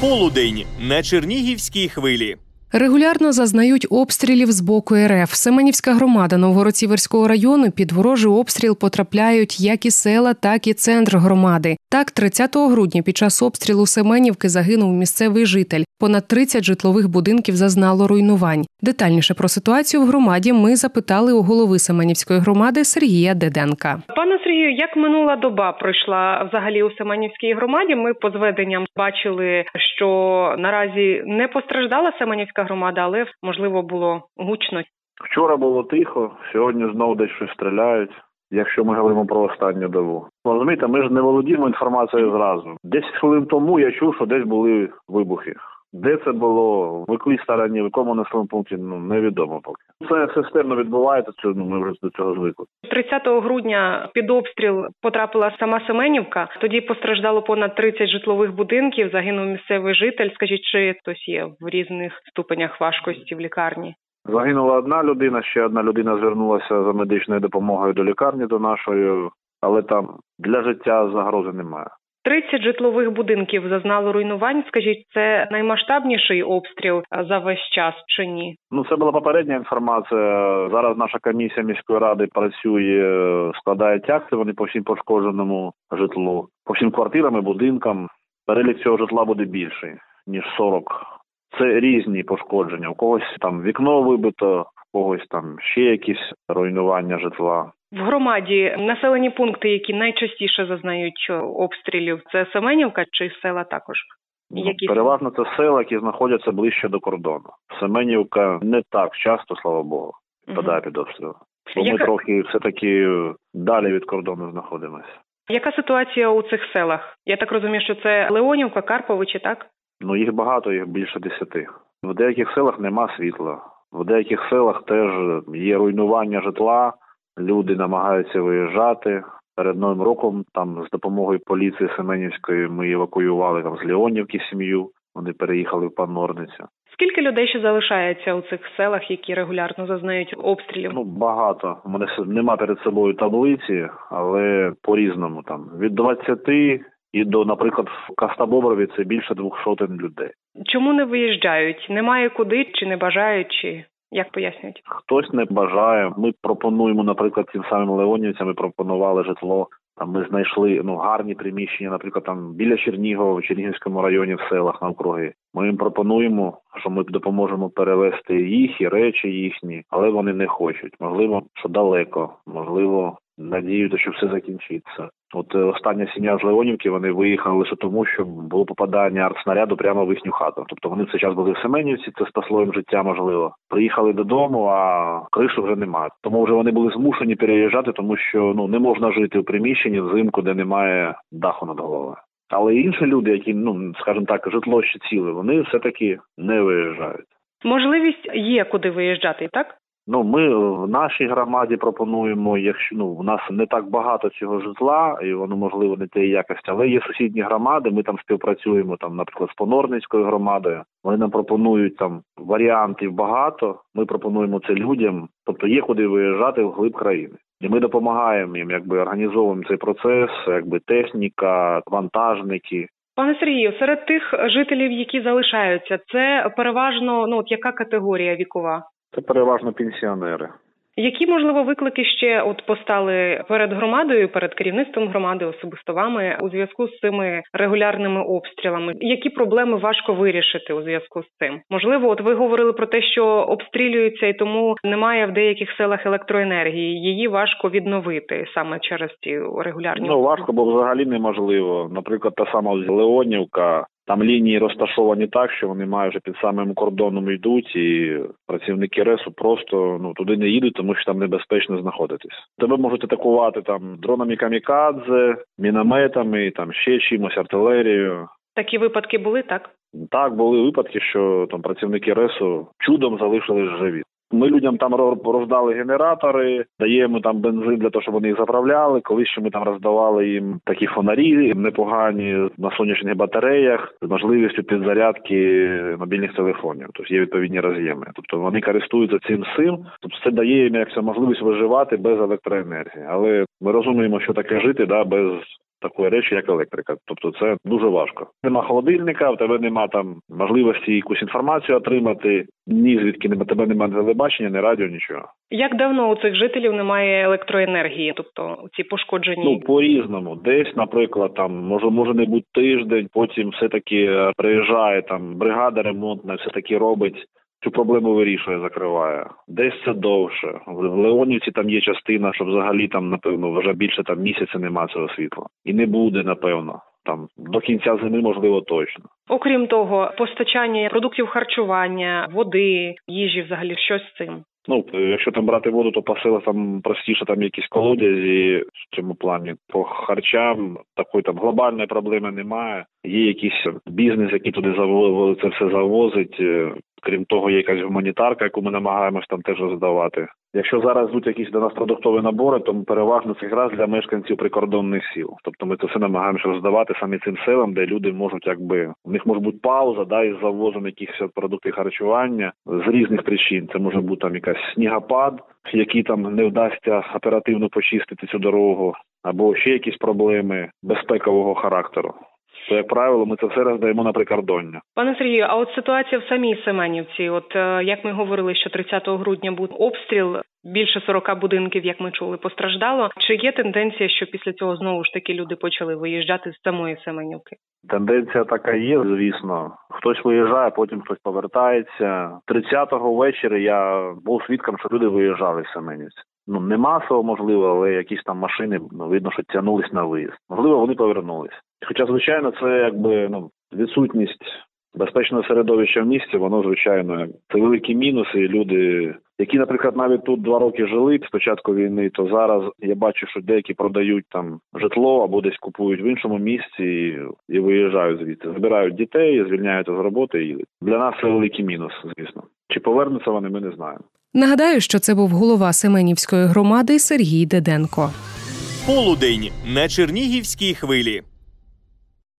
Полудень на Чернігівській хвилі. Регулярно зазнають обстрілів з боку РФ. Семенівська громада Новгород-Сіверського району під ворожий обстріл потрапляють як і села, так і центр громади. Так, 30 грудня під час обстрілу Семенівки загинув місцевий житель. Понад 30 житлових будинків зазнало руйнувань. Детальніше про ситуацію в громаді ми запитали у голови Семенівської громади Сергія Деденка. Пане Сергію, як минула доба пройшла взагалі у Семенівській громаді? Ми по зведенням бачили, що наразі не постраждала Семенівська громада, але можливо було гучно. Вчора було тихо, сьогодні знову десь щось стріляють. Якщо ми говоримо про останню добу, розумієте, ми ж не володіємо інформацією зразу. Десять хвилин тому я чув, що десь були вибухи. Де це було, в якій стороні, в якому населеному пункті, ну невідомо поки. Це системно відбувається. Це ну ми вже до цього звикли. 30 грудня під обстріл потрапила сама Семенівка. Тоді постраждало понад 30 житлових будинків. Загинув місцевий житель. Скажіть, чи хтось є в різних ступенях важкості в лікарні? Загинула одна людина, ще одна людина звернулася за медичною допомогою до лікарні до нашої, але там для життя загрози немає. 30 житлових будинків зазнало руйнувань. Скажіть, це наймасштабніший обстріл за весь час чи ні? Ну це була попередня інформація. Зараз наша комісія міської ради працює, складає акти. Вони по всім пошкодженому житлу, по всім квартирам і будинкам. Перелік цього житла буде більший ніж 40. Це різні пошкодження. У когось там вікно вибито, у когось там ще якісь руйнування житла. В громаді населені пункти, які найчастіше зазнають обстрілів, це Семенівка чи села також? Ну, Які переважно це села, які знаходяться ближче до кордону. Семенівка не так часто, слава Богу, подає під обстріл. Бо ми трохи все-таки далі від кордону знаходимося. Яка ситуація у цих селах? Я так розумію, що це Леонівка, Карповичі, так? Ну їх багато, їх більше десяти. В деяких селах нема світла. В деяких селах теж є руйнування житла. Люди намагаються виїжджати. Перед новим роком там з допомогою поліції Семенівської ми евакуювали там з Леонівки сім'ю. Вони переїхали в Панорницю. Скільки людей ще залишається у цих селах, які регулярно зазнають обстрілів? Ну багато. У мене нема перед собою таблиці, але по-різному там від 20 і до, наприклад, в Кастабоброві це більше двох сотень людей. Чому не виїжджають? Немає куди, чи не бажають, чи як пояснюють? Хтось не бажає. Ми пропонуємо, наприклад, тим самим леонівцям ми пропонували житло. Там ми знайшли ну гарні приміщення, наприклад, там біля Чернігова, в Чернігівському районі, в селах навкруги. Ми їм пропонуємо, що ми допоможемо перевезти їх і речі їхні, але вони не хочуть. Можливо, що далеко, можливо, надіються, що все закінчиться. От е, остання сім'я з Леонівки вони виїхали лише тому, що було попадання артснаряду прямо в їхню хату. Тобто вони в цей час були в Семенівці, це спасло їм життя, можливо. Приїхали додому, а кришу вже немає. Тому вже вони були змушені переїжджати, тому що ну не можна жити в приміщенні взимку, де немає даху над головою. Але інші люди, які ну скажімо так, житло ще ціле, вони все таки не виїжджають. Можливість є куди виїжджати, так? Ну, ми в нашій громаді пропонуємо, якщо ну у нас не так багато цього житла, і воно можливо не тієї якості, але є сусідні громади. Ми там співпрацюємо там, наприклад, з Понорницькою громадою. Вони нам пропонують там варіантів багато. Ми пропонуємо це людям, тобто є куди виїжджати в глиб країни. І ми допомагаємо їм, якби організовуємо цей процес, якби техніка, вантажники. Пане Сергію, серед тих жителів, які залишаються, це переважно ну от яка категорія вікова? Це переважно пенсіонери. Які можливо виклики ще от постали перед громадою, перед керівництвом громади, особисто вами у зв'язку з цими регулярними обстрілами? Які проблеми важко вирішити у зв'язку з цим? Можливо, от ви говорили про те, що обстрілюються і тому немає в деяких селах електроенергії. Її важко відновити саме через ці регулярні Ну важко, бо взагалі неможливо. Наприклад, та сама Леонівка. Там лінії розташовані так, що вони майже під самим кордоном йдуть, і працівники РЕСу просто ну туди не їдуть, тому що там небезпечно знаходитись. Тебе можуть атакувати там дронами камікадзе, мінометами, там ще чимось, артилерією. такі випадки були, так? Так були випадки, що там працівники РЕСу чудом залишились живі. Ми людям там ро- роздали генератори, даємо там бензин для того, щоб вони їх заправляли. Колись ще ми там роздавали їм такі фонарі непогані на сонячних батареях з можливістю підзарядки мобільних телефонів. Тобто є відповідні роз'єми. Тобто вони користуються цим сим. Тобто це дає їм як можливість виживати без електроенергії. Але ми розуміємо, що таке жити да без такої речі, як електрика. Тобто це дуже важко. Нема холодильника, в тебе нема там можливості якусь інформацію отримати. Ні, звідки нема тебе немає телебачення, ні радіо, нічого. Як давно у цих жителів немає електроенергії, тобто ці пошкоджені Ну по різному, десь, наприклад, там може може не бути тиждень, потім все таки приїжджає там бригада ремонтна, все таки робить. Цю проблему вирішує, закриває. Десь це довше. В Леонівці там є частина, що взагалі там, напевно, вже більше там місяця нема цього світла. І не буде, напевно. Там до кінця зими, можливо, точно. окрім того, постачання продуктів харчування, води, їжі, взагалі щось з цим. Ну, е, якщо там брати воду, то по селах там простіше там якісь колодязі в цьому плані. По харчам такої там глобальної проблеми немає. Є якийсь бізнес, який туди завозить, це все завозить. Крім того, є якась гуманітарка, яку ми намагаємось там теж роздавати. Якщо зараз йдуть якісь до нас продуктові набори, то переважно це якраз для мешканців прикордонних сіл. Тобто ми це все намагаємося роздавати самі цим селам, де люди можуть якби у них може бути пауза, да, із завозом якихось продуктів харчування з різних причин. Це може бути там якась снігопад, який там не вдасться оперативно почистити цю дорогу, або ще якісь проблеми безпекового характеру. То, як правило, ми це все роздаємо на прикордоння. Пане Сергію, а от ситуація в самій Семенівці, от е, як ми говорили, що 30 грудня був обстріл. Більше 40 будинків, як ми чули, постраждало. Чи є тенденція, що після цього знову ж таки люди почали виїжджати з самої Семенівки? Тенденція така є, звісно. Хтось виїжджає, потім хтось повертається. 30-го ввечері я був свідком, що люди виїжджали з Семенівці. Ну не масово, можливо, але якісь там машини ну, видно, що тягнулись на виїзд. Можливо, вони повернулись. Хоча, звичайно, це якби ну відсутність безпечного середовища в місті, воно звичайно це великі мінуси. І люди, які, наприклад, навіть тут два роки жили з початку війни, то зараз я бачу, що деякі продають там житло або десь купують в іншому місці і, і виїжджають звідти. Збирають дітей, звільняються з роботи і. Для нас це великий мінус, звісно. Чи повернуться вони, ми не знаємо. Нагадаю, що це був голова Семенівської громади Сергій Деденко. Полудень на Чернігівській хвилі.